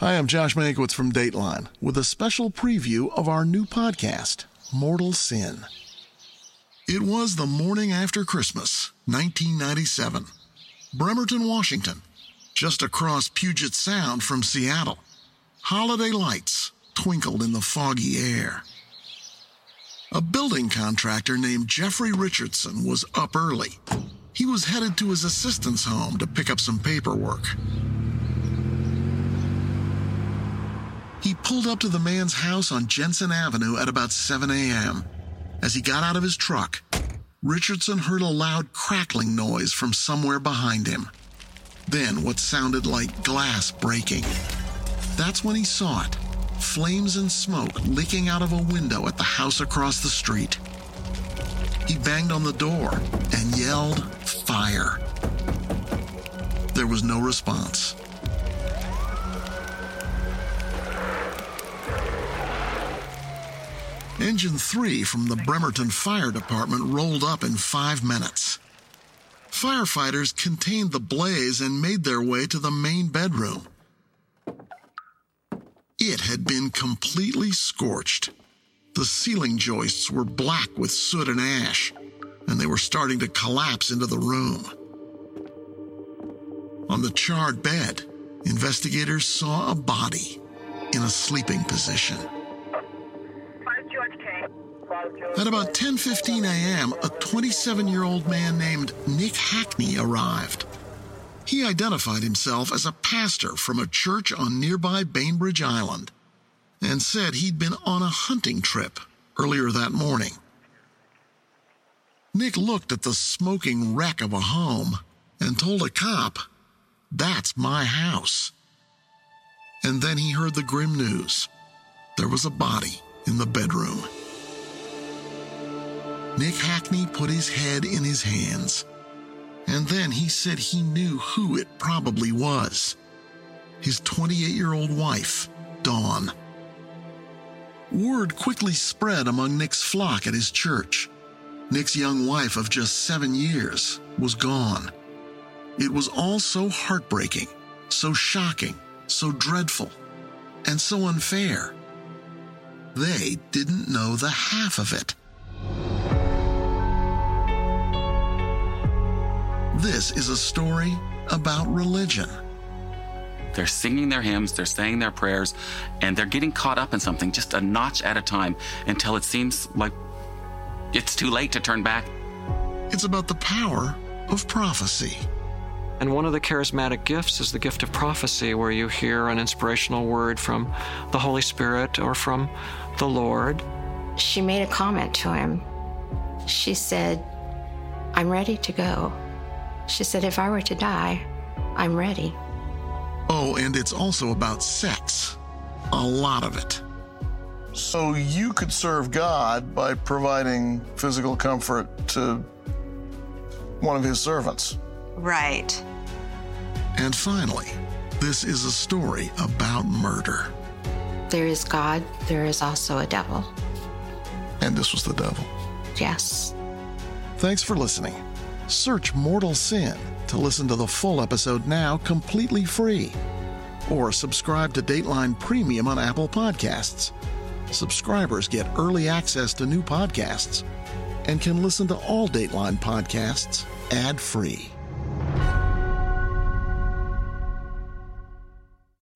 Hi, I'm Josh Mankiewicz from Dateline with a special preview of our new podcast, Mortal Sin. It was the morning after Christmas, 1997. Bremerton, Washington, just across Puget Sound from Seattle. Holiday lights twinkled in the foggy air. A building contractor named Jeffrey Richardson was up early. He was headed to his assistant's home to pick up some paperwork. Pulled up to the man's house on Jensen Avenue at about 7 a.m. As he got out of his truck, Richardson heard a loud crackling noise from somewhere behind him. Then what sounded like glass breaking. That's when he saw it flames and smoke leaking out of a window at the house across the street. He banged on the door and yelled, Fire. There was no response. Engine 3 from the Bremerton Fire Department rolled up in five minutes. Firefighters contained the blaze and made their way to the main bedroom. It had been completely scorched. The ceiling joists were black with soot and ash, and they were starting to collapse into the room. On the charred bed, investigators saw a body in a sleeping position. At about 10:15 a.m., a 27-year-old man named Nick Hackney arrived. He identified himself as a pastor from a church on nearby Bainbridge Island and said he'd been on a hunting trip earlier that morning. Nick looked at the smoking wreck of a home and told a cop, That's my house. And then he heard the grim news there was a body in the bedroom. Nick Hackney put his head in his hands, and then he said he knew who it probably was his 28 year old wife, Dawn. Word quickly spread among Nick's flock at his church. Nick's young wife of just seven years was gone. It was all so heartbreaking, so shocking, so dreadful, and so unfair. They didn't know the half of it. This is a story about religion. They're singing their hymns, they're saying their prayers, and they're getting caught up in something just a notch at a time until it seems like it's too late to turn back. It's about the power of prophecy. And one of the charismatic gifts is the gift of prophecy, where you hear an inspirational word from the Holy Spirit or from the Lord. She made a comment to him. She said, I'm ready to go. She said, if I were to die, I'm ready. Oh, and it's also about sex. A lot of it. So you could serve God by providing physical comfort to one of his servants. Right. And finally, this is a story about murder. There is God, there is also a devil. And this was the devil. Yes. Thanks for listening. Search Mortal Sin to listen to the full episode now completely free. Or subscribe to Dateline Premium on Apple Podcasts. Subscribers get early access to new podcasts and can listen to all Dateline podcasts ad free.